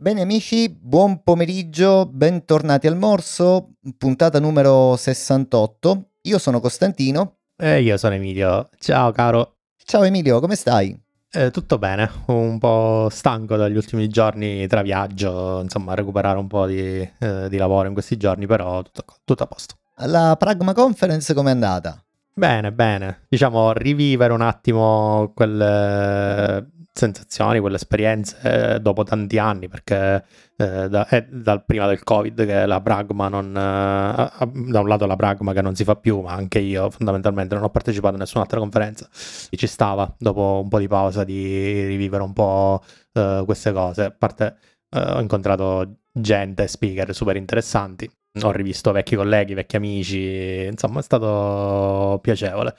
Bene amici, buon pomeriggio, bentornati al Morso, puntata numero 68. Io sono Costantino. E io sono Emilio. Ciao caro. Ciao Emilio, come stai? Eh, tutto bene, un po' stanco dagli ultimi giorni tra viaggio, insomma, recuperare un po' di, eh, di lavoro in questi giorni, però tutto, tutto a posto. La Pragma Conference com'è andata? Bene, bene. Diciamo, rivivere un attimo quelle sensazioni, quelle esperienze eh, dopo tanti anni, perché eh, da, è dal prima del Covid che la Pragma non... Eh, da un lato la Pragma che non si fa più, ma anche io fondamentalmente non ho partecipato a nessun'altra conferenza. Ci stava, dopo un po' di pausa, di rivivere un po' eh, queste cose. A parte eh, ho incontrato gente, speaker super interessanti, ho rivisto vecchi colleghi, vecchi amici, insomma è stato piacevole.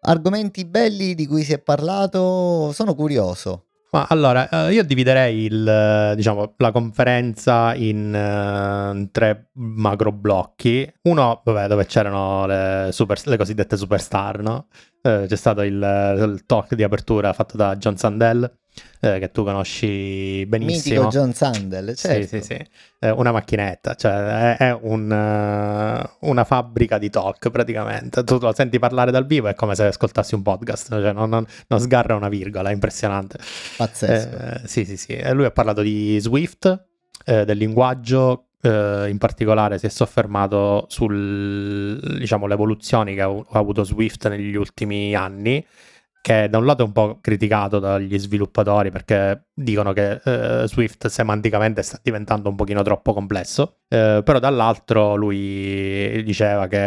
Argomenti belli di cui si è parlato, sono curioso. Ma allora, eh, io dividerei il, eh, diciamo, la conferenza in uh, tre macro blocchi. Uno, vabbè, dove c'erano le, super, le cosiddette superstar, no? Eh, c'è stato il, il, talk di apertura fatto da John Sandell, eh, che tu conosci benissimo. Mitico John Sandell, certo. Sì, sì, sì. Eh, una macchinetta, cioè è, è un, uh, una fabbrica di talk praticamente. Tu lo senti parlare dal vivo, è come se ascoltassi un podcast, cioè non, non, non sgarra una virgola, è impressionante. Pazzesco. Eh, sì, sì, sì. Lui ha parlato di Swift, eh, del linguaggio Uh, in particolare si è soffermato sulle diciamo, evoluzioni che ha, ha, avuto Swift negli ultimi anni, che da un lato è un po' criticato dagli sviluppatori perché dicono che uh, Swift semanticamente sta diventando un pochino troppo complesso, uh, però dall'altro lui diceva che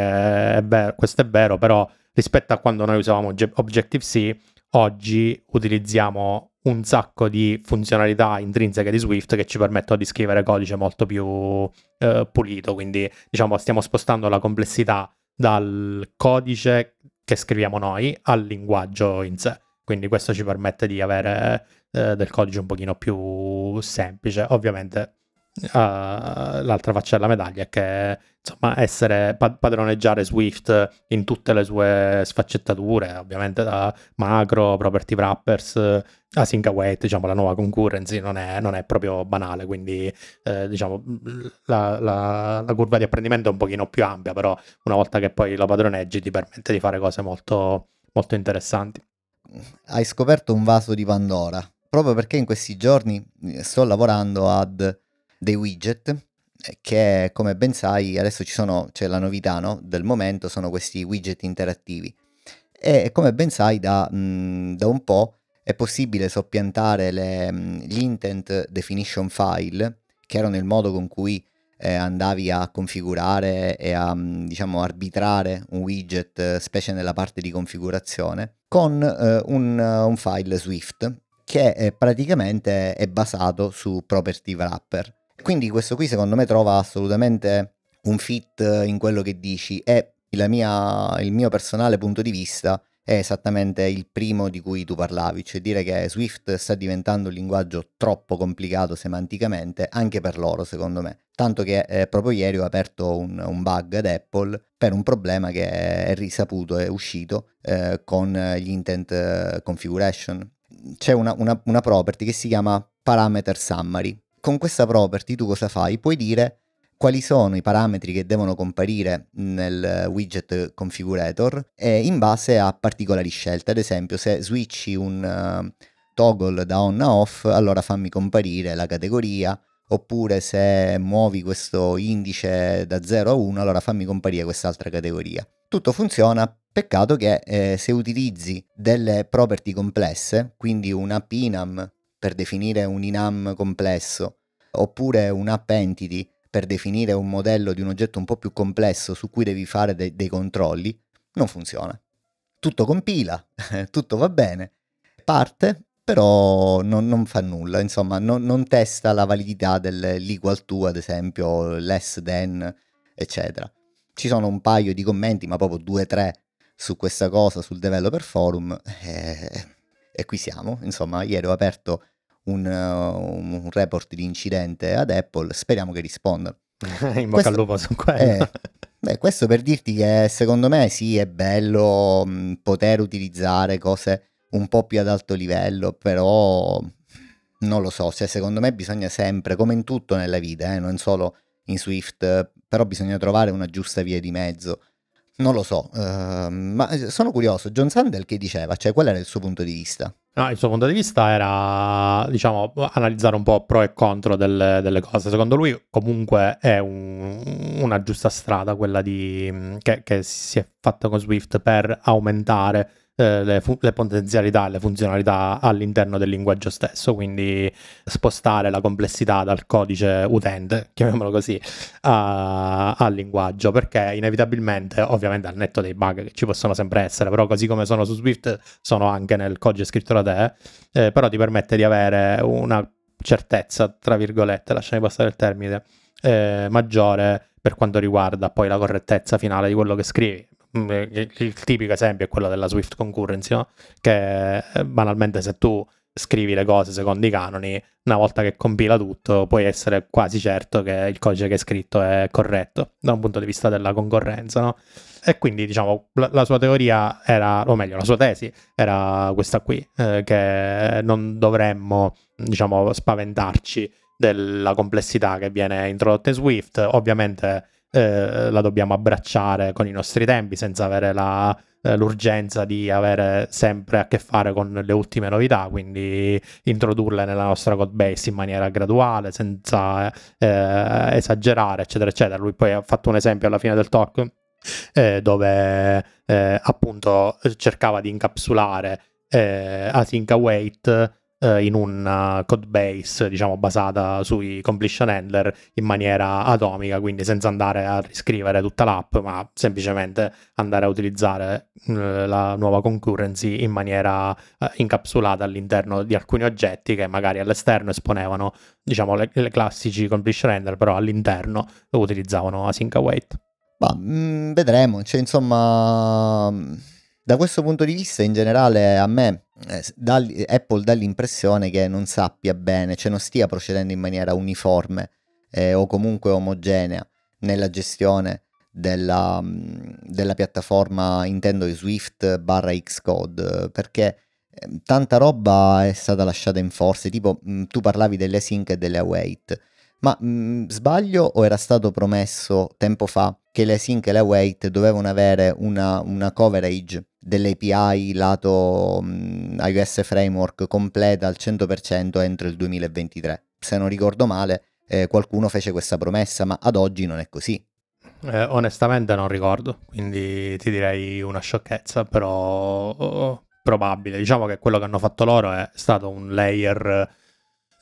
è vero, questo è vero, però rispetto a quando noi usavamo Objective-C, oggi utilizziamo un sacco di funzionalità intrinseche di Swift che ci permettono di scrivere codice molto più eh, pulito. Quindi, diciamo, stiamo spostando la complessità dal codice che scriviamo noi al linguaggio in sé. Quindi questo ci permette di avere eh, del codice un pochino più semplice. Ovviamente uh, l'altra faccia della medaglia è che insomma, essere, padroneggiare Swift in tutte le sue sfaccettature, ovviamente da macro, property wrappers, async await, diciamo la nuova concurrency non è, non è proprio banale, quindi eh, diciamo la, la, la, curva di apprendimento è un pochino più ampia, però una volta che poi lo padroneggi ti permette di fare cose molto, molto interessanti. Hai scoperto un vaso di Pandora, proprio perché in questi giorni eh, sto lavorando ad dei widget che come ben sai adesso ci sono, c'è la novità no? del momento, sono questi widget interattivi e come ben sai da, mh, da un po' è possibile soppiantare le, gli intent definition file che erano il modo con cui eh, andavi a configurare e a diciamo arbitrare un widget specie nella parte di configurazione con eh, un, un, file Swift che è praticamente è basato su property wrapper quindi questo qui secondo me trova assolutamente un fit in quello che dici e mia, il mio personale punto di vista è esattamente il primo di cui tu parlavi, cioè dire che Swift sta diventando un linguaggio troppo complicato semanticamente anche per loro secondo me. Tanto che eh, proprio ieri ho aperto un, un, bug ad Apple per un problema che è risaputo, è uscito eh, con gli intent configuration. C'è una, una, una property che si chiama parameter summary con questa property tu cosa fai? Puoi dire quali sono i parametri che devono comparire nel widget configurator in base a particolari scelte. Ad esempio, se switchi un uh, toggle da on a off, allora fammi comparire la categoria, oppure se muovi questo indice da 0 a 1, allora fammi comparire quest'altra categoria. Tutto funziona, peccato che eh, se utilizzi delle property complesse, quindi una pinam per definire un inam complesso, oppure un app entity per definire un modello di un oggetto un po' più complesso su cui devi fare de- dei controlli, non funziona. Tutto compila, tutto va bene, parte, però non, non fa nulla, insomma, non, non, testa la validità dell'equal to, ad esempio, less than, eccetera. Ci sono un paio di commenti, ma proprio due o tre su questa cosa sul developer forum e, e qui siamo. Insomma, ieri ho aperto un, un report di incidente ad Apple, speriamo che risponda. In bocca questo, al lupo su quello. Eh, beh, questo per dirti che secondo me sì, è bello mh, poter utilizzare cose un po' più ad alto livello, però Non lo so, cioè, secondo me bisogna sempre, come in tutto nella vita, eh, non solo in Swift, però bisogna trovare una giusta via di mezzo. Non lo so, uh, ma sono curioso. John Sandel che diceva? Cioè, qual era il suo punto di vista? No, il suo punto di vista era, diciamo, analizzare un po' pro e contro delle, delle cose. Secondo lui, comunque, è un, una giusta strada quella di, che, che si è fatta con Swift per aumentare eh, le, fu- le, potenzialità e le funzionalità all'interno del linguaggio stesso, quindi spostare la complessità dal codice utente, chiamiamolo così, a- al linguaggio, perché inevitabilmente, ovviamente al netto dei bug che ci possono sempre essere, però così come sono su Swift, sono anche nel codice scritto da te, eh, però ti permette di avere una certezza, tra virgolette, lasciami passare il termine, eh, maggiore per quanto riguarda poi la correttezza finale di quello che scrivi. Mm, il, il tipico esempio è quello della Swift Concurrency, no? che eh, banalmente se tu scrivi le cose secondo i canoni, una volta che compila tutto, puoi essere quasi certo che il codice che hai scritto è corretto da un punto di vista della concorrenza, no? E quindi, diciamo, la, la sua teoria era, o meglio, la sua tesi era questa qui, eh, che non dovremmo, diciamo, spaventarci della complessità che viene introdotta in Swift. Ovviamente eh, la dobbiamo abbracciare con i nostri tempi senza avere la, eh, l'urgenza di avere sempre a che fare con le ultime novità, quindi introdurle nella nostra code base in maniera graduale, senza eh, esagerare, eccetera, eccetera. Lui poi ha fatto un esempio alla fine del talk eh, dove appunto cercava di incapsulare eh, async await in una code base, diciamo, basata sui completion handler in maniera atomica, quindi senza andare a riscrivere tutta l'app, ma semplicemente andare a utilizzare eh, la nuova concurrency in maniera eh, incapsulata all'interno di alcuni oggetti che magari all'esterno esponevano, diciamo, le, le classici completion handler, però all'interno utilizzavano async await. Ma mh, mm, vedremo, cioè, insomma, da questo punto di vista in generale a me eh, dà, Apple dà l'impressione che non sappia bene, cioè non stia procedendo in maniera uniforme eh, o comunque omogenea nella gestione della, mm, della piattaforma intendo Swift barra Xcode perché eh, tanta roba è stata lasciata in forze tipo mm, tu parlavi delle sync e delle await ma mh, mm, sbaglio o era stato promesso tempo fa che le sync e le await dovevano avere una, una coverage dell'API lato mh, iOS Framework completa al 100% entro il 2023. Se non ricordo male, eh, qualcuno fece questa promessa, ma ad oggi non è così. Eh, onestamente non ricordo, quindi ti direi una sciocchezza, però oh, probabile. Diciamo che quello che hanno fatto loro è stato un layer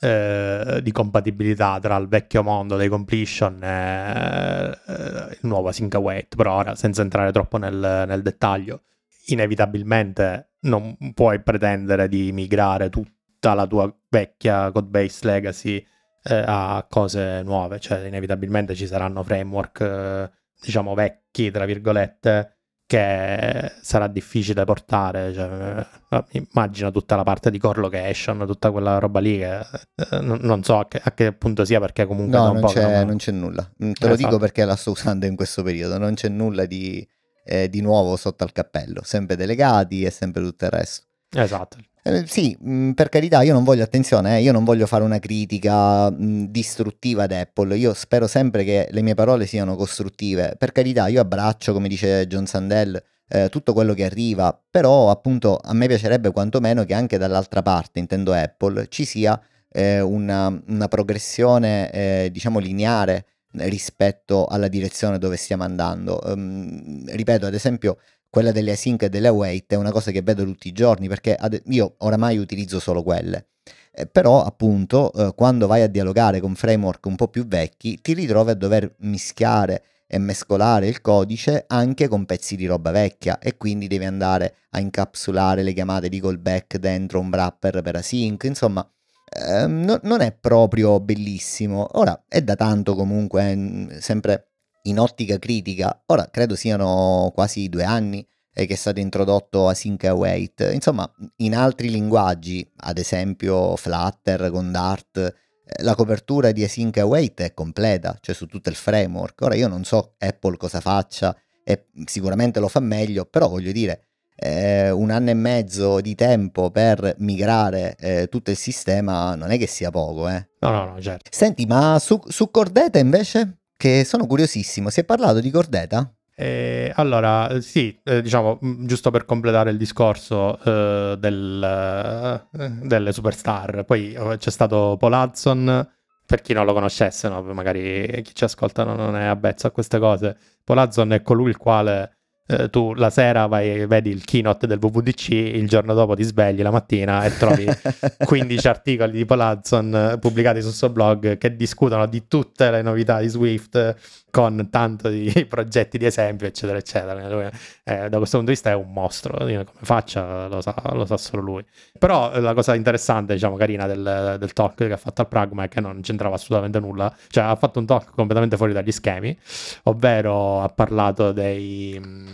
eh, di compatibilità tra il vecchio mondo dei completion e eh, il nuovo Async Await, però ora senza entrare troppo nel, nel dettaglio inevitabilmente non puoi pretendere di migrare tutta la tua vecchia codebase legacy eh, a cose nuove, cioè inevitabilmente ci saranno framework eh, diciamo vecchi, tra virgolette, che sarà difficile portare. Cioè, eh, immagino tutta la parte di core location, tutta quella roba lì che eh, non, so a che, a che, punto sia perché comunque no, non c'è, non... non, c'è, nulla. Mm, te lo esatto. dico perché la sto usando in questo periodo, non c'è nulla di eh, di nuovo sotto al cappello, sempre delegati e sempre tutto il resto. Esatto. Eh, sì, mm, per carità, io non voglio, attenzione, eh, io non voglio fare una critica mh, mm, distruttiva ad Apple, io spero sempre che le mie parole siano costruttive. Per carità, io abbraccio, come dice John Sandell, eh, tutto quello che arriva, però appunto a me piacerebbe quantomeno che anche dall'altra parte, intendo Apple, ci sia eh, una, una, progressione, eh, diciamo, lineare rispetto alla direzione dove stiamo andando. Um, ripeto, ad esempio, quella delle async e delle await è una cosa che vedo tutti i giorni perché io oramai utilizzo solo quelle. Eh, però appunto eh, quando vai a dialogare con framework un po' più vecchi ti ritrovi a dover mischiare e mescolare il codice anche con pezzi di roba vecchia e quindi devi andare a incapsulare le chiamate di callback dentro un wrapper per async, insomma eh, no, non è proprio bellissimo. Ora è da tanto comunque, eh, sempre in ottica critica. Ora credo siano quasi due anni eh, che è stato introdotto Async Await. Insomma, in altri linguaggi, ad esempio Flutter con Dart, eh, la copertura di Async Await è completa, cioè su tutto il framework. Ora io non so Apple cosa faccia e sicuramente lo fa meglio, però voglio dire, eh, un anno e mezzo di tempo per migrare eh, tutto il sistema non è che sia poco, eh. No, no, no, certo. Senti, ma su, su Cordeta invece, che sono curiosissimo, si è parlato di Cordeta? Eh, allora, sì, eh, diciamo, mm, giusto per completare il discorso eh, del, eh, delle superstar, poi eh, c'è stato Hudson, per chi non lo conoscesse, no? magari chi ci ascolta non è avvezzo a queste cose, Hudson è colui il quale eh, tu la sera vai, vedi il keynote del WWDC, il giorno dopo ti svegli la mattina e trovi 15 articoli di Palazzo eh, pubblicati sul suo blog che discutono di tutte le novità di Swift con tanto di progetti di esempio, eccetera, eccetera. Lui, eh, da questo punto di vista è un mostro, come faccia lo sa, lo sa, solo lui. Però eh, la cosa interessante, diciamo, carina del, del, talk che ha fatto al Pragma è che non c'entrava assolutamente nulla, cioè ha fatto un talk completamente fuori dagli schemi, ovvero ha parlato dei, mm,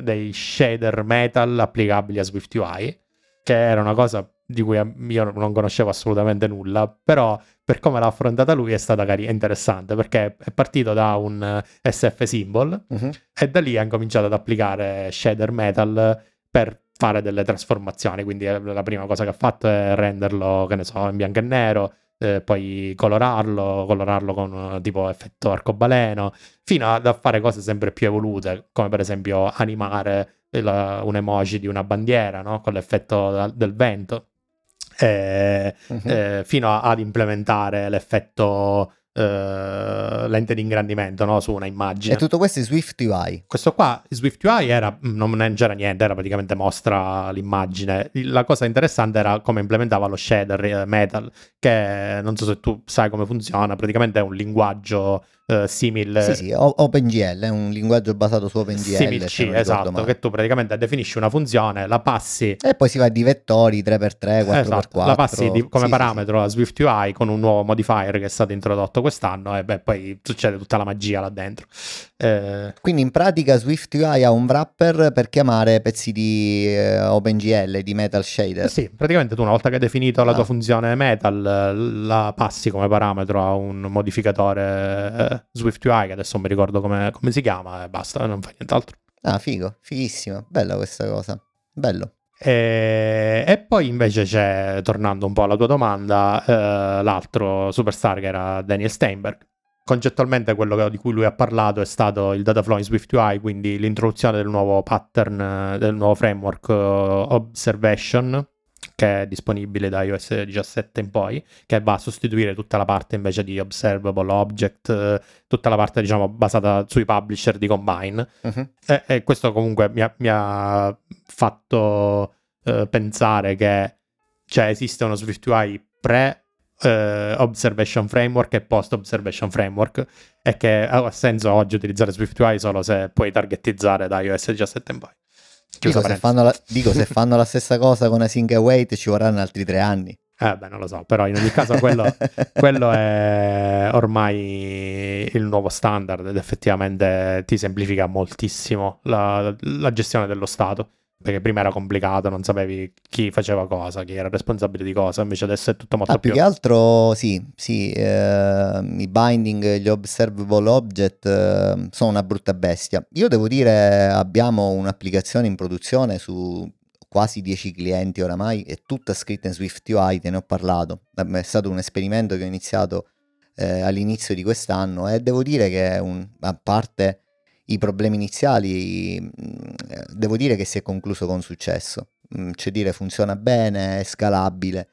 dei shader metal applicabili a Swift UI, che era una cosa di cui io non conoscevo assolutamente nulla, però per come l'ha affrontata lui è stata carina, interessante perché è partito da un eh, SF symbol uh-huh. e da lì ha incominciato ad applicare shader metal per fare delle trasformazioni, quindi la prima cosa che ha fatto è renderlo, che ne so, in bianco e nero, eh, poi colorarlo, colorarlo con eh, tipo effetto arcobaleno, fino ad a fare cose sempre più evolute, come per esempio animare la, un emoji di una bandiera, no? con l'effetto del vento eh, uh-huh. eh, fino a, ad implementare l'effetto Uh, lente di ingrandimento no? su una immagine. E tutto questo è Swift UI. Questo qua, Swift UI era, mm, non c'era niente, era praticamente mostra l'immagine. La cosa interessante era come implementava lo shader eh, metal, che non so se tu sai come funziona, praticamente è un linguaggio uh, simile. Sì, sì, OpenGL è un linguaggio basato su OpenGL. Simil C, esatto, male. che tu praticamente definisci una funzione, la passi... E poi si va di vettori 3x3, 4x4. Esatto, la passi di, come sì, parametro sì. a Swift UI con un nuovo modifier che è stato introdotto quest'anno e beh, poi succede tutta la magia là dentro. Eh... Quindi in pratica Swift UI ha un wrapper per chiamare pezzi di eh, OpenGL, di Metal Shader. Eh sì, praticamente tu una volta che hai definito ah. la tua funzione Metal, la passi come parametro a un modificatore eh, Swift UI, che adesso non mi ricordo come, come si chiama, e basta, non fa nient'altro. Ah, figo, fighissimo, bella questa cosa, bello. E, e, poi invece c'è, tornando un po' alla tua domanda, eh, l'altro superstar che era Daniel Steinberg. Concettualmente quello di cui lui ha parlato è stato il data flow in Swift UI, quindi l'introduzione del nuovo pattern, del nuovo framework uh, Observation, che è disponibile da iOS 17 in poi, che va a sostituire tutta la parte invece di Observable Object, tutta la parte diciamo basata sui publisher di Combine. Uh-huh. E, e, questo comunque mi ha, mi ha fatto eh, pensare che cioè, esiste uno SwiftUI pre eh, Observation Framework e post Observation Framework e che ha senso oggi utilizzare SwiftUI solo se puoi targetizzare da iOS 17 in poi. Dico se, la, dico se, fanno la, stessa cosa con Async Await ci vorranno altri tre anni. Eh beh, non lo so, però in ogni caso quello, quello, è ormai il nuovo standard ed effettivamente ti semplifica moltissimo la, la gestione dello Stato perché prima era complicato, non sapevi chi faceva cosa, chi era responsabile di cosa, invece adesso è tutto molto ah, più... più che altro sì, sì eh, i binding, gli observable object eh, sono una brutta bestia. Io devo dire abbiamo un'applicazione in produzione su quasi 10 clienti oramai, è tutta scritta in Swift UI, te ne ho parlato, è stato un esperimento che ho iniziato eh, all'inizio di quest'anno e devo dire che un, a parte i problemi iniziali, mm, devo dire che si è concluso con successo. Cioè dire funziona bene, è scalabile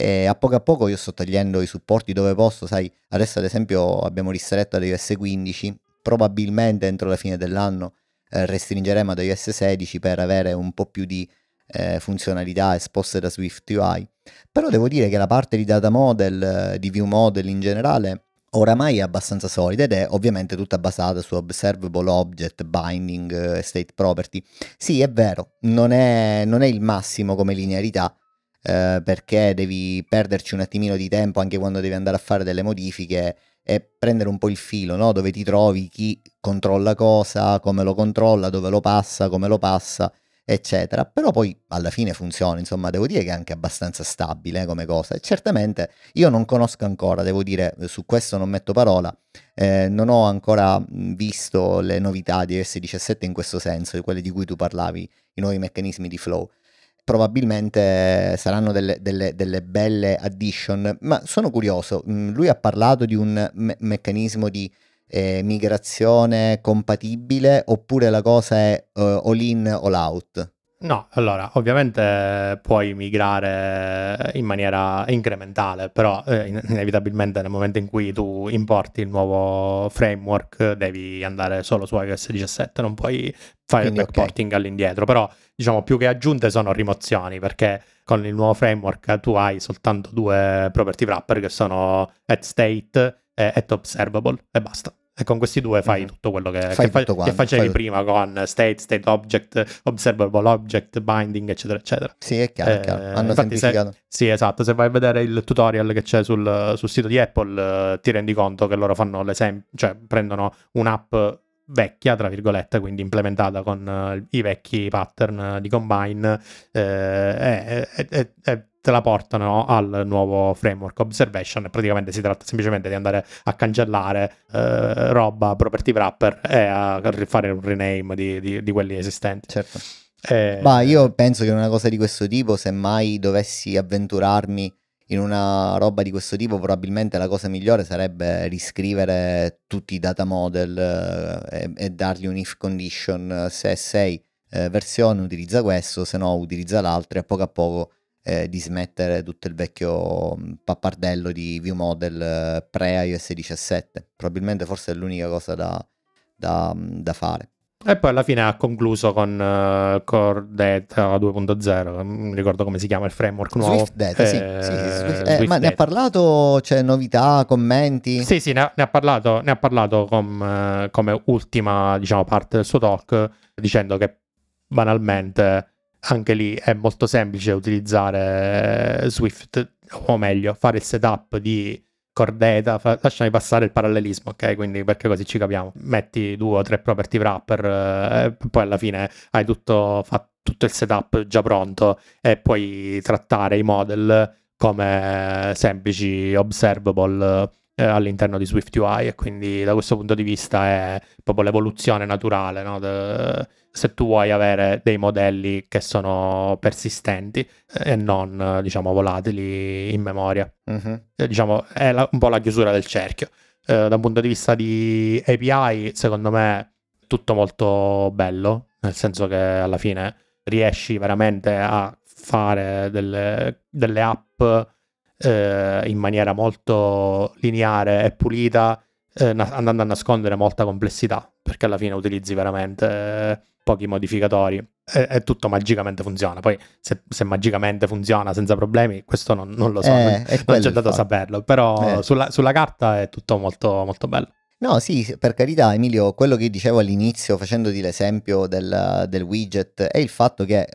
e a poco a poco io sto togliendo i supporti dove posso, sai, adesso ad esempio abbiamo ristretto ad iOS 15, probabilmente entro la fine dell'anno eh, restringeremo ad iOS 16 per avere un po' più di eh, funzionalità esposte da Swift UI. Però devo dire che la parte di data model, di view model in generale, oramai è abbastanza solida ed è ovviamente tutta basata su observable object, binding, eh, state property. Sì, è vero, non è, non è il massimo come linearità, eh, perché devi perderci un attimino di tempo anche quando devi andare a fare delle modifiche e prendere un po' il filo, no? dove ti trovi, chi controlla cosa, come lo controlla, dove lo passa, come lo passa eccetera. Però poi alla fine funziona, insomma, devo dire che è anche abbastanza stabile come cosa. E certamente io non conosco ancora, devo dire, su questo non metto parola, eh, non ho ancora visto le novità di iOS 17 in questo senso, quelle di cui tu parlavi, i nuovi meccanismi di flow. Probabilmente saranno delle, delle, delle belle addition, ma sono curioso. Lui ha parlato di un me- meccanismo di eh, migrazione compatibile oppure la cosa è uh, all in all out? No, allora, ovviamente puoi migrare in maniera incrementale, però eh, inevitabilmente nel momento in cui tu importi il nuovo framework devi andare solo su iOS 17, non puoi fare Quindi, il backporting okay. all'indietro, però diciamo più che aggiunte sono rimozioni, perché con il nuovo framework tu hai soltanto due property wrapper che sono at state e at observable e basta. E con questi due fai mm. tutto quello che, fai che, fa, quanto, che facevi fai... prima con state, state object, observable object, binding, eccetera, eccetera. Sì, è chiaro, eh, è chiaro. Hanno semplificato. Se, sì, esatto. Se vai a vedere il tutorial che c'è sul, sul sito di Apple, eh, ti rendi conto che loro fanno l'esempio, cioè prendono un'app vecchia, tra virgolette, quindi implementata con uh, i vecchi pattern di Combine, eh, e, e, e, te la portano al nuovo framework Observation praticamente si tratta semplicemente di andare a cancellare eh, roba, property wrapper e a fare un rename di, di, di quelli esistenti. Certo. Eh, Ma io penso che una cosa di questo tipo, se mai dovessi avventurarmi in una roba di questo tipo probabilmente la cosa migliore sarebbe riscrivere tutti i data model eh, e, e, dargli un if condition se sei eh, versione utilizza questo se no utilizza l'altro e a poco a poco eh, di smettere tutto il vecchio mm, pappardello di view model eh, pre iOS 17 probabilmente forse è l'unica cosa da, da, mm, da fare e poi alla fine ha concluso con uh, Core Data 2.0, non ricordo come si chiama il framework nuovo. Swift Data, eh, sì, sì, Swift, eh, Swift ma Data. ne ha parlato, c'è novità, commenti? Sì, sì, ne ha, ne ha parlato, ne ha parlato com, come ultima diciamo, parte del suo talk, dicendo che banalmente anche lì è molto semplice utilizzare Swift, o meglio, fare il setup di core data, fa, lasciami passare il parallelismo, ok? Quindi perché così ci capiamo. Metti due o tre property wrapper eh, poi alla fine hai tutto, fatto, tutto il setup già pronto e puoi trattare i model come semplici observable eh, all'interno di Swift UI e quindi da questo punto di vista è proprio l'evoluzione naturale no? De, se tu vuoi avere dei modelli che sono persistenti eh, e non diciamo volatili in memoria uh-huh. eh, diciamo è la, un po' la chiusura del cerchio eh, da un punto di vista di API secondo me tutto molto bello nel senso che alla fine riesci veramente a fare delle, delle app eh, in maniera molto lineare e pulita, eh, na- andando a nascondere molta complessità, perché alla fine utilizzi veramente eh, pochi modificatori e, e, tutto magicamente funziona. Poi se, se, magicamente funziona senza problemi, questo non, non lo so, non, non c'è dato saperlo, però eh. sulla, sulla, carta è tutto molto, molto bello. No, sì, per carità, Emilio, quello che dicevo all'inizio facendoti l'esempio del, del widget è il fatto che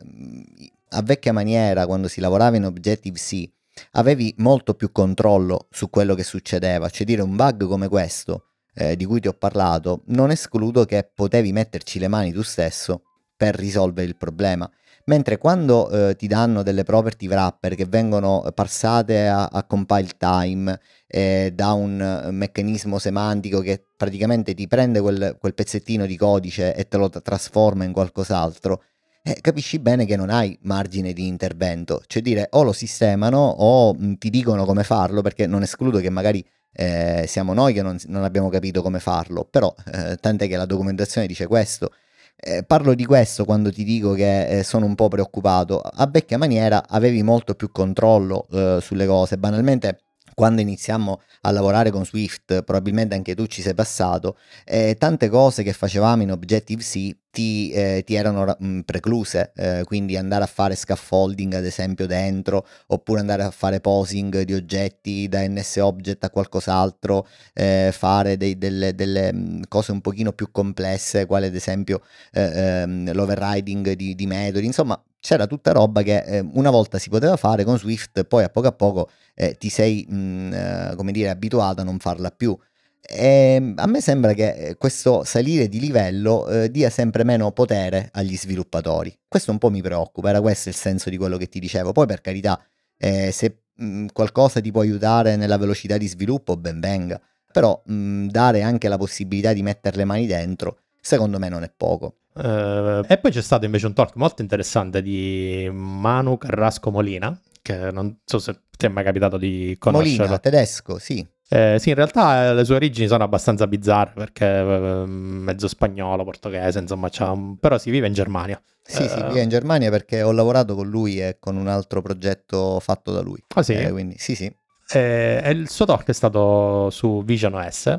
a vecchia maniera, quando si lavorava in Objective-C, avevi molto più controllo su quello che succedeva, cioè dire un bug come questo eh, di cui ti ho parlato, non escludo che potevi metterci le mani tu stesso per risolvere il problema. Mentre quando eh, ti danno delle property wrapper che vengono parsate a, a compile time eh, da un meccanismo semantico che praticamente ti prende quel, quel pezzettino di codice e te lo trasforma in qualcos'altro, eh, capisci bene che non hai margine di intervento, cioè dire o lo sistemano o mh, ti dicono come farlo, perché non escludo che magari eh, siamo noi che non, non, abbiamo capito come farlo, però eh, tant'è che la documentazione dice questo. Eh, parlo di questo quando ti dico che eh, sono un po' preoccupato. A vecchia maniera avevi molto più controllo eh, sulle cose. Banalmente quando iniziamo a lavorare con Swift, probabilmente anche tu ci sei passato, eh, tante cose che facevamo in Objective-C ti, eh, ti erano mh, precluse, eh, quindi andare a fare scaffolding ad esempio dentro, oppure andare a fare posing di oggetti da NSObject a qualcos'altro, eh, fare dei, delle, delle, cose un pochino più complesse, quale ad esempio eh, ehm, l'overriding di, di metodi, insomma c'era tutta roba che eh, una volta si poteva fare con Swift, poi a poco a poco eh, ti sei, mh, mm, eh, come dire, abituato a non farla più. E a me sembra che eh, questo salire di livello eh, dia sempre meno potere agli sviluppatori. Questo un po' mi preoccupa, era questo il senso di quello che ti dicevo. Poi per carità, eh, se mh, qualcosa ti può aiutare nella velocità di sviluppo, ben venga. Però mh, dare anche la possibilità di mettere le mani dentro, secondo me non è poco. Uh, e poi c'è stato invece un talk molto interessante di Manu Carrasco Molina, che non so se ti è mai capitato di conoscerlo. Molina, tedesco, sì. Eh, sì, in realtà eh, le sue origini sono abbastanza bizzarre perché eh, mezzo spagnolo, portoghese, insomma, un... però si vive in Germania. Sì, si vive in Germania perché ho lavorato con lui e con un altro progetto fatto da lui. Ah sì? quindi, sì, sì. e il suo talk è stato su Vision OS,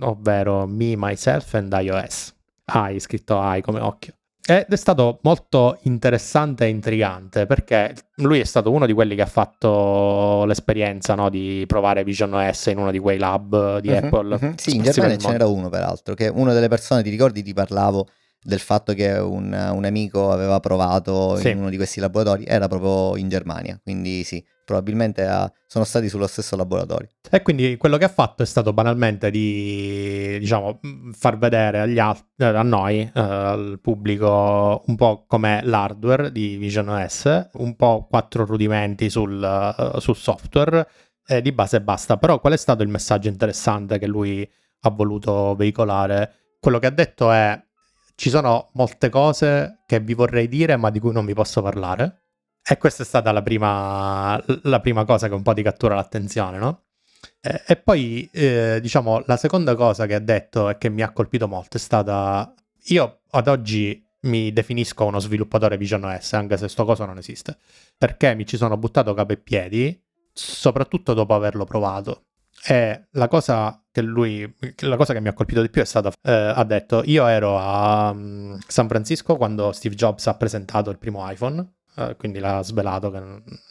ovvero Me, Myself and iOS. Hai scritto AI come occhio. Ed è stato molto interessante e intrigante perché lui è stato uno di quelli che ha fatto l'esperienza no, di provare Vision OS in uno di quei lab di uh-huh, Apple. Uh-huh. Sì, in Germania ce n'era uno peraltro, che una delle persone, ti ricordi, ti parlavo del fatto che un, un amico aveva provato sì. in uno di questi laboratori, era proprio in Germania, quindi sì, probabilmente ha, sono stati sullo stesso laboratorio. E quindi quello che ha fatto è stato banalmente di, diciamo, far vedere agli alt- eh, a noi, eh, al pubblico, un po' com'è l'hardware di Vision OS, un po' quattro rudimenti sul, uh, sul software, e di base basta. Però qual è stato il messaggio interessante che lui ha voluto veicolare? Quello che ha detto è ci sono molte cose che vi vorrei dire ma di cui non vi posso parlare e questa è stata la prima, la prima cosa che un po' ti cattura l'attenzione, no? E, e poi, eh, diciamo, la seconda cosa che ha detto e che mi ha colpito molto è stata... Io ad oggi mi definisco uno sviluppatore Vision OS, anche se sto cosa non esiste, perché mi ci sono buttato capo e piedi, soprattutto dopo averlo provato. E la cosa che lui, la cosa che mi ha colpito di più è stata, eh, ha detto, io ero a um, San Francisco quando Steve Jobs ha presentato il primo iPhone eh, quindi l'ha svelato che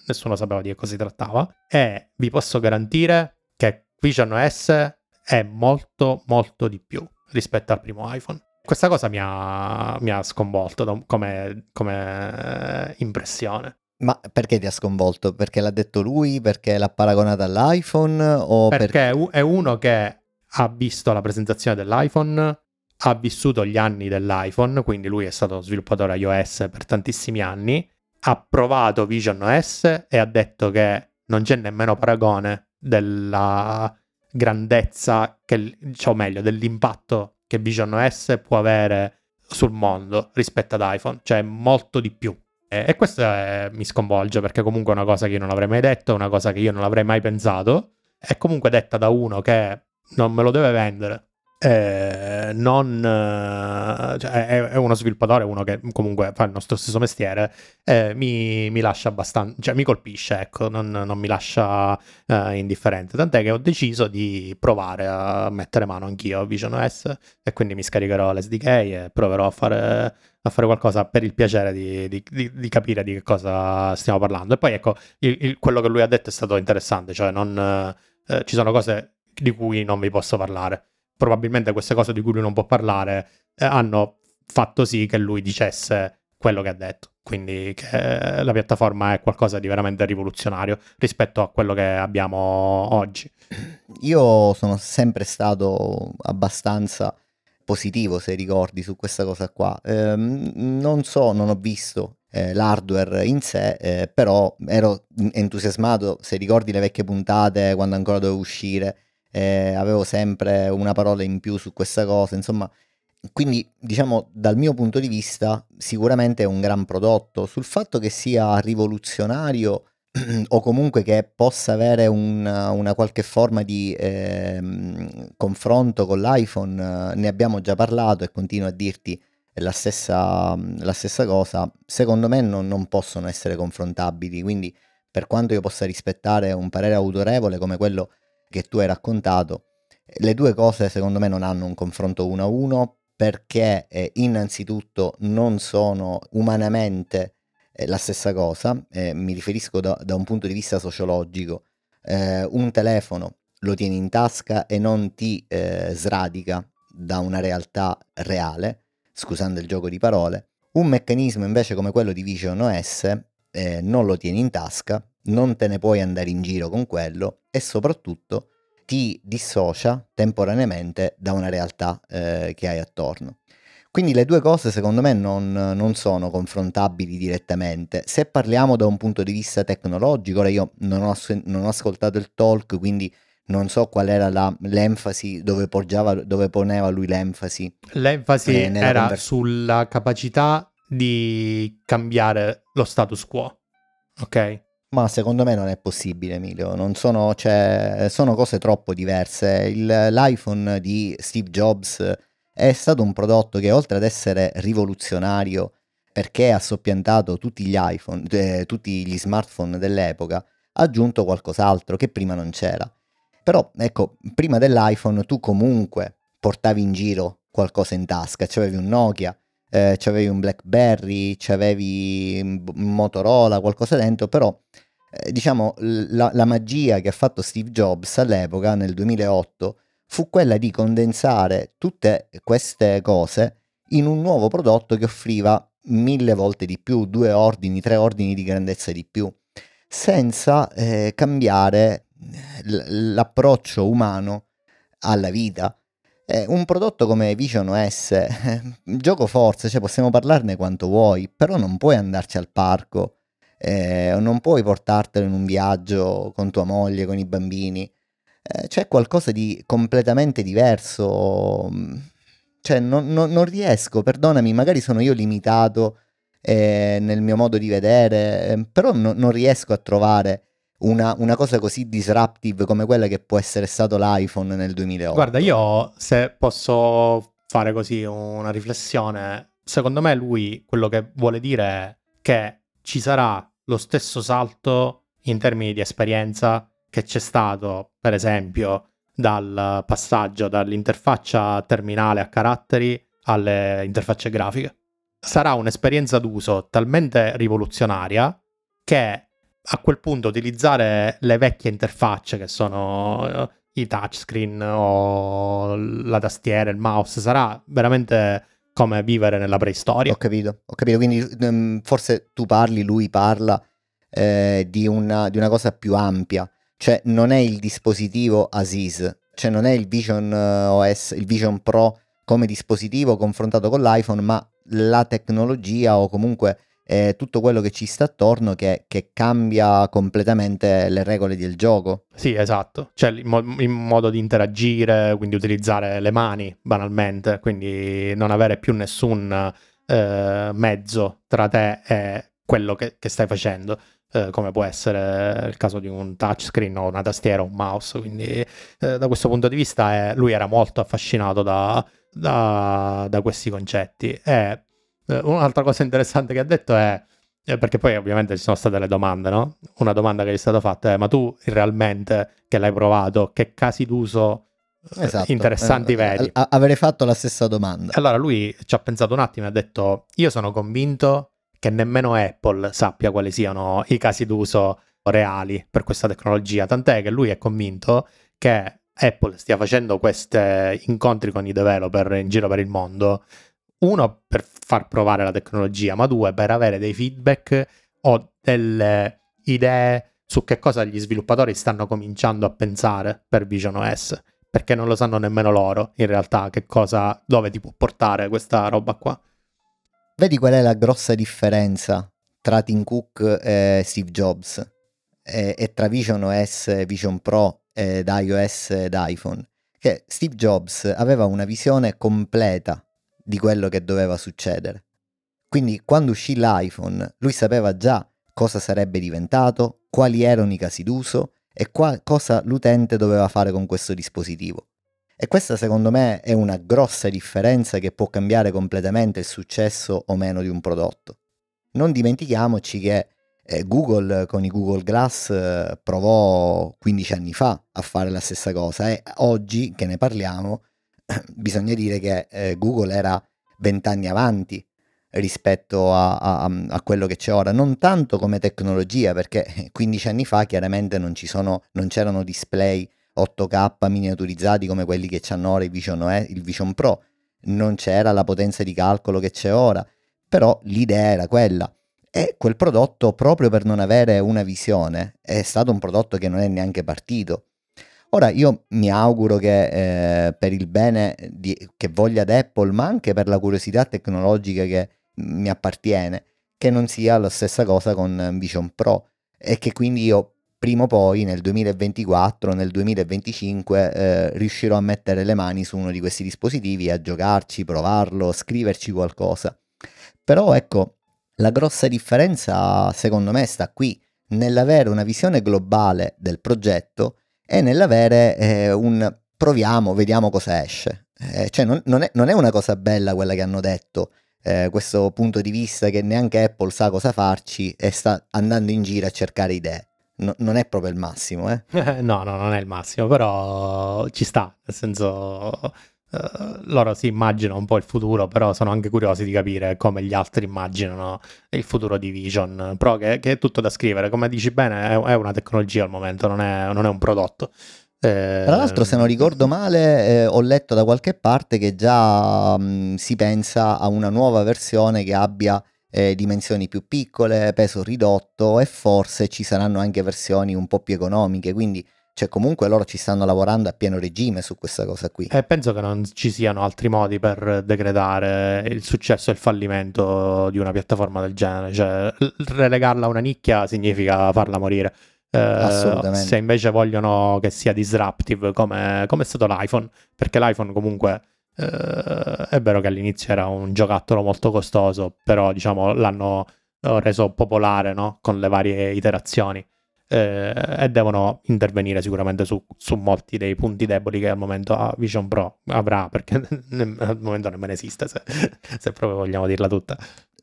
nessuno sapeva di che cosa si trattava. E vi posso garantire che Vision OS è molto molto di più rispetto al primo iPhone. Questa cosa mi ha, mi ha sconvolto come, come impressione. Ma perché ti ha sconvolto? Perché l'ha detto lui? Perché l'ha paragonato all'iPhone? O perché per... è uno che ha visto la presentazione dell'iPhone, ha vissuto gli anni dell'iPhone, quindi lui è stato sviluppatore iOS per tantissimi anni ha provato Vision OS e ha detto che non c'è nemmeno paragone della grandezza, che, cioè, o meglio, dell'impatto che Vision OS può avere sul mondo rispetto ad iPhone, cioè molto di più. E, e questo è, mi sconvolge perché comunque è una cosa che io non avrei mai detto, è una cosa che io non avrei mai pensato, è comunque detta da uno che non me lo deve vendere eh, non, eh, cioè è, è, uno sviluppatore, uno che comunque fa il nostro stesso mestiere, eh, mi, mi, lascia abbastanza, cioè mi colpisce, ecco, non, non mi lascia eh, indifferente. Tant'è che ho deciso di provare a mettere mano anch'io a Vision OS e quindi mi scaricherò l'SDK e proverò a fare, a fare qualcosa per il piacere di, di, di, di, capire di che cosa stiamo parlando. E poi ecco, il, il, quello che lui ha detto è stato interessante, cioè non, eh, ci sono cose di cui non vi posso parlare probabilmente queste cose di cui lui non può parlare eh, hanno fatto sì che lui dicesse quello che ha detto. Quindi che la piattaforma è qualcosa di veramente rivoluzionario rispetto a quello che abbiamo oggi. Io sono sempre stato abbastanza positivo, se ricordi, su questa cosa qua. Eh, non so, non ho visto eh, l'hardware in sé, eh, però ero entusiasmato, se ricordi le vecchie puntate quando ancora dovevo uscire eh, avevo sempre una parola in più su questa cosa, insomma, quindi diciamo dal mio punto di vista sicuramente è un gran prodotto, sul fatto che sia rivoluzionario o comunque che possa avere una, una qualche forma di eh, confronto con l'iPhone, ne abbiamo già parlato e continuo a dirti la stessa, la stessa cosa, secondo me non, non, possono essere confrontabili, quindi per quanto io possa rispettare un parere autorevole come quello che tu hai raccontato, le due cose secondo me non hanno un confronto uno a uno perché eh, innanzitutto non sono umanamente eh, la stessa cosa, eh, mi riferisco da, da, un punto di vista sociologico, eh, un telefono lo tieni in tasca e non ti eh, sradica da una realtà reale, scusando il gioco di parole, un meccanismo invece come quello di Vision OS eh, non lo tieni in tasca, non te ne puoi andare in giro con quello e soprattutto ti dissocia temporaneamente da una realtà eh, che hai attorno. Quindi le due cose secondo me non, non, sono confrontabili direttamente. Se parliamo da un punto di vista tecnologico, ora io non ho, non ho ascoltato il talk, quindi non so qual era la, l'enfasi, dove, poggiava, dove poneva lui l'enfasi. L'enfasi eh, era conver- sulla capacità di cambiare lo status quo, ok? Ma secondo me non è possibile, Emilio. Non sono, cioè, sono cose troppo diverse. Il, L'iPhone di Steve Jobs è stato un prodotto che oltre ad essere rivoluzionario perché ha soppiantato tutti gli iPhone, eh, tutti gli smartphone dell'epoca, ha aggiunto qualcos'altro che prima non c'era. Però ecco, prima dell'iPhone tu comunque portavi in giro qualcosa in tasca, c'avevi un Nokia, eh, c'avevi un BlackBerry, c'avevi un Motorola, qualcosa dentro, però eh, diciamo la, la magia che ha fatto Steve Jobs all'epoca, nel 2008, fu quella di condensare tutte queste cose in un nuovo prodotto che offriva mille volte di più, due ordini, tre ordini di grandezza di più, senza eh, cambiare l- l'approccio umano alla vita. Eh, un prodotto come Vision OS, eh, gioco forza, cioè possiamo parlarne quanto vuoi, però non puoi andarci al parco, eh, non puoi portartelo in un viaggio con tua moglie, con i bambini eh, c'è qualcosa di completamente diverso. Mm, cioè, non, non, non riesco, perdonami, magari sono io limitato eh, nel mio modo di vedere, eh, però no, non riesco a trovare una, una, cosa così disruptive come quella che può essere stato l'iPhone nel 2008. Guarda, io se posso fare così una riflessione, secondo me lui quello che vuole dire è che ci sarà lo stesso salto in termini di esperienza che c'è stato, per esempio, dal passaggio dall'interfaccia terminale a caratteri alle interfacce grafiche. Sarà un'esperienza d'uso talmente rivoluzionaria che a quel punto utilizzare le vecchie interfacce che sono eh, i touchscreen o la tastiera, il mouse, sarà veramente come vivere nella preistoria. Ho capito, ho capito. Quindi um, forse tu parli, lui parla eh, di, una, di una cosa più ampia cioè non è il dispositivo Aziz, cioè non è il Vision eh, OS, il Vision Pro come dispositivo confrontato con l'iPhone, ma la tecnologia o comunque eh, tutto quello che ci sta attorno che, che, cambia completamente le regole del gioco. Sì, esatto, cioè il, mo- il, modo di interagire, quindi utilizzare le mani banalmente, quindi non avere più nessun eh, mezzo tra te e quello che, che stai facendo. Eh, come può essere il caso di un touchscreen o una tastiera o un mouse. Quindi eh, da questo punto di vista eh, lui era molto affascinato da, da, da questi concetti. E un'altra cosa interessante che ha detto è eh, perché poi ovviamente ci sono state le domande, no? Una domanda che gli è stata fatta è: ma tu realmente che l'hai provato, che casi d'uso esatto. interessanti eh, vedi? A- avrei fatto la stessa domanda. Allora lui ci ha pensato un attimo e ha detto: Io sono convinto che nemmeno Apple sappia quali siano i casi d'uso reali per questa tecnologia, tant'è che lui è convinto che Apple stia facendo questi incontri con i developer in giro per il mondo, uno per far provare la tecnologia, ma due per avere dei feedback o delle idee su che cosa gli sviluppatori stanno cominciando a pensare per Vision OS, perché non lo sanno nemmeno loro in realtà che cosa, dove ti può portare questa roba qua. Vedi qual è la grossa differenza tra Tim Cook e Steve Jobs e, e tra Vision OS, Vision Pro ed iOS ed iPhone? Che Steve Jobs aveva una visione completa di quello che doveva succedere. Quindi quando uscì l'iPhone lui sapeva già cosa sarebbe diventato, quali erano i casi d'uso e qua, cosa l'utente doveva fare con questo dispositivo. E questa secondo me è una grossa differenza che può cambiare completamente il successo o meno di un prodotto. Non dimentichiamoci che eh, Google con i Google Glass eh, provò 15 anni fa a fare la stessa cosa e oggi che ne parliamo bisogna dire che eh, Google era 20 anni avanti rispetto a, a, a, quello che c'è ora, non tanto come tecnologia perché 15 anni fa chiaramente non, sono, non c'erano display 8K miniaturizzati come quelli che hanno ora il Vision, il Vision Pro, non c'era la potenza di calcolo che c'è ora, però l'idea era quella. E quel prodotto, proprio per non avere una visione, è stato un prodotto che non è neanche partito. Ora io mi auguro che eh, per il bene di, che voglia ad Apple, ma anche per la curiosità tecnologica che mi appartiene, che non sia la stessa cosa con Vision Pro e che quindi io prima o poi nel 2024, nel 2025 eh, riuscirò a mettere le mani su uno di questi dispositivi, a giocarci, provarlo, scriverci qualcosa. Però ecco, la grossa differenza secondo me sta qui, nell'avere una visione globale del progetto e nell'avere eh, un proviamo, vediamo cosa esce. Eh, cioè non, non, è, non, è, una cosa bella quella che hanno detto, eh, questo punto di vista che neanche Apple sa cosa farci e sta andando in giro a cercare idee. No, non è proprio il massimo, eh? no, no, non è il massimo, però ci sta, nel senso Uh, loro si immaginano un po' il futuro, però sono anche curiosi di capire come gli altri immaginano il futuro di Vision Pro, che, che è tutto da scrivere. Come dici bene, è, è una tecnologia al momento, non è, non è un prodotto. Eh, Tra l'altro, se non ricordo male, eh, ho letto da qualche parte che già mh, si pensa a una nuova versione che abbia eh, dimensioni più piccole, peso ridotto e forse ci saranno anche versioni un po' più economiche. Quindi cioè, comunque loro ci stanno lavorando a pieno regime su questa cosa qui. E penso che non ci siano altri modi per decretare il successo e il fallimento di una piattaforma del genere. Cioè, relegarla a una nicchia significa farla morire. Eh, Assolutamente. Se invece vogliono che sia disruptive, come, come è stato l'iPhone, perché l'iPhone comunque eh, è vero che all'inizio era un giocattolo molto costoso, però diciamo l'hanno reso popolare no? con le varie iterazioni eh, e devono intervenire sicuramente su, su, molti dei punti deboli che al momento Vision Pro avrà, perché al momento nemmeno esiste, se, se proprio vogliamo dirla tutta.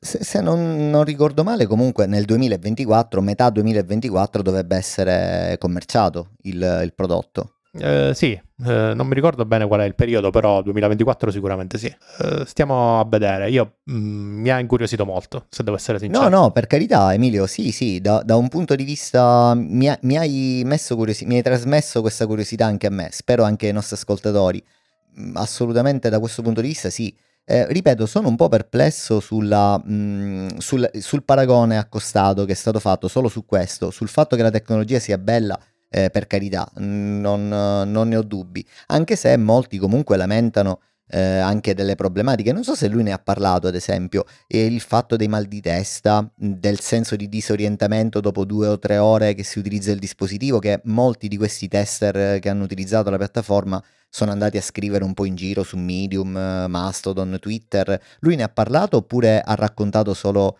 Se, se non, non, ricordo male, comunque nel 2024, metà 2024, dovrebbe essere commerciato il, il prodotto. Eh, sì, eh, non mi ricordo bene qual è il periodo, però 2024 sicuramente sì. Eh, stiamo a vedere. Io mh, mm, mi ha incuriosito molto, se devo essere sincero. No, no, per carità, Emilio, sì, sì, da, da un punto di vista mi, ha, mi hai messo curiosi- mi hai trasmesso questa curiosità anche a me, spero anche ai nostri ascoltatori. Mm, assolutamente da questo punto di vista sì. Eh, ripeto, sono un po' perplesso sulla, mh, mm, sul, sul paragone accostato che è stato fatto solo su questo, sul fatto che la tecnologia sia bella eh, per carità, non, non, ne ho dubbi, anche se molti comunque lamentano eh, anche delle problematiche, non so se lui ne ha parlato ad esempio, il fatto dei mal di testa, del senso di disorientamento dopo due o tre ore che si utilizza il dispositivo, che molti di questi tester che hanno utilizzato la piattaforma sono andati a scrivere un po' in giro su Medium, Mastodon, Twitter. Lui ne ha parlato oppure ha raccontato solo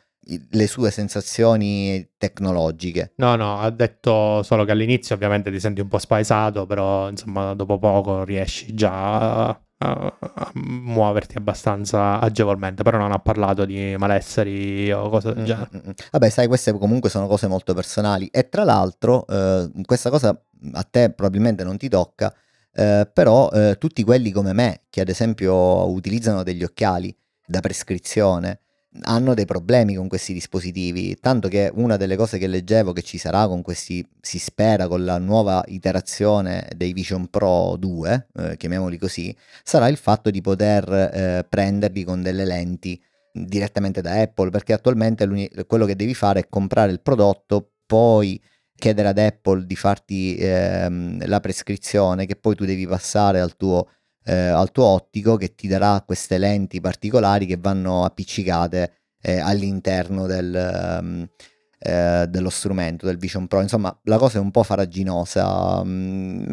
le sue sensazioni tecnologiche. No, no, ha detto solo che all'inizio ovviamente ti senti un po' spaesato, però insomma dopo poco riesci già a, a, a muoverti abbastanza agevolmente, però non ha parlato di malesseri o cose del mm, genere. Mm-hmm. Vabbè, sai, queste comunque sono cose molto personali e tra l'altro eh, questa cosa a te probabilmente non ti tocca, eh, però eh, tutti quelli come me che ad esempio utilizzano degli occhiali da prescrizione, hanno dei problemi con questi dispositivi, tanto che una delle cose che leggevo che ci sarà con questi, si spera con la nuova iterazione dei Vision Pro 2, eh, chiamiamoli così, sarà il fatto di poter eh, prenderli con delle lenti direttamente da Apple, perché attualmente quello che devi fare è comprare il prodotto, poi chiedere ad Apple di farti ehm, la prescrizione che poi tu devi passare al tuo eh, al tuo ottico che ti darà queste lenti particolari che vanno appiccicate eh, all'interno del, um, eh, dello strumento, del Vision Pro. Insomma, la cosa è un po' faraginosa. Um,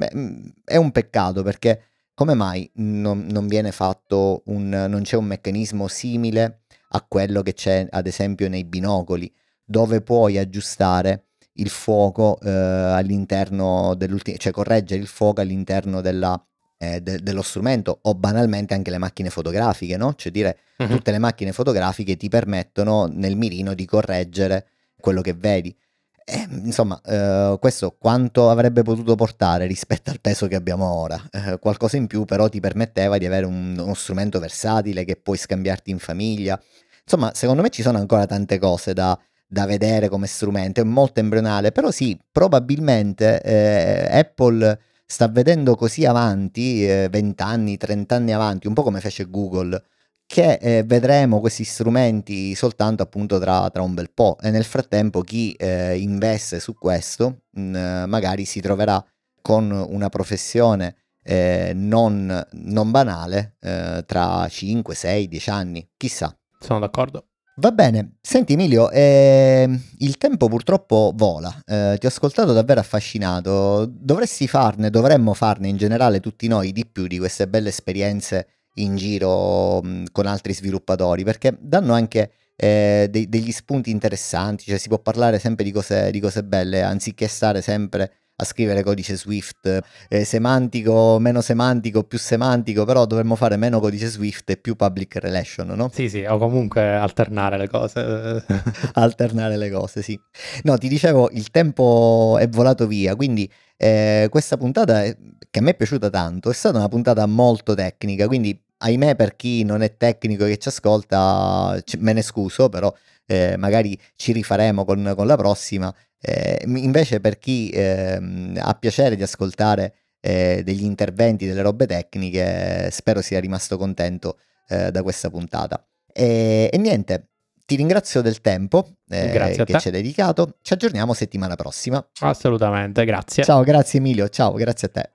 è un peccato perché come mai non, non viene fatto un, non c'è un meccanismo simile a quello che c'è ad esempio nei binocoli, dove puoi aggiustare il fuoco eh, all'interno dell'ultimo, cioè correggere il fuoco all'interno della eh, de- dello strumento o banalmente anche le macchine fotografiche, no? Cioè dire uh-huh. tutte le macchine fotografiche ti permettono nel mirino di correggere quello che vedi. E, insomma, eh, questo quanto avrebbe potuto portare rispetto al peso che abbiamo ora? Eh, qualcosa in più però ti permetteva di avere un, uno strumento versatile che puoi scambiarti in famiglia. Insomma, secondo me ci sono ancora tante cose da, da vedere come strumento, è molto embrionale, però sì, probabilmente eh, Apple sta vedendo così avanti, eh, 20 anni, 30 anni avanti, un po' come fece Google, che eh, vedremo questi strumenti soltanto appunto tra, tra, un bel po' e nel frattempo chi eh, investe su questo mh, mm, magari si troverà con una professione eh, non, non, banale eh, tra 5, 6, 10 anni, chissà. Sono d'accordo. Va bene, senti Emilio, eh, il tempo purtroppo vola, eh, ti ho ascoltato davvero affascinato, dovresti farne, dovremmo farne in generale tutti noi di più di queste belle esperienze in giro mh, con altri sviluppatori, perché danno anche eh, de- degli spunti interessanti, cioè si può parlare sempre di cose, di cose belle, anziché stare sempre a scrivere codice Swift, eh, semantico, meno semantico, più semantico, però dovremmo fare meno codice Swift e più public relation, no? Sì, sì, o comunque alternare le cose. alternare le cose, sì. No, ti dicevo, il tempo è volato via, quindi eh, questa puntata, che a me è piaciuta tanto, è stata una puntata molto tecnica, quindi ahimè per chi non è tecnico che ci ascolta, me ne scuso, però eh, magari ci rifaremo con, con la prossima. Eh, invece per chi eh, ha piacere di ascoltare eh, degli interventi, delle robe tecniche, spero sia rimasto contento eh, da questa puntata. E, e, niente, ti ringrazio del tempo eh, che ci hai dedicato, ci aggiorniamo settimana prossima. Assolutamente, grazie. Ciao, grazie Emilio, ciao, grazie a te.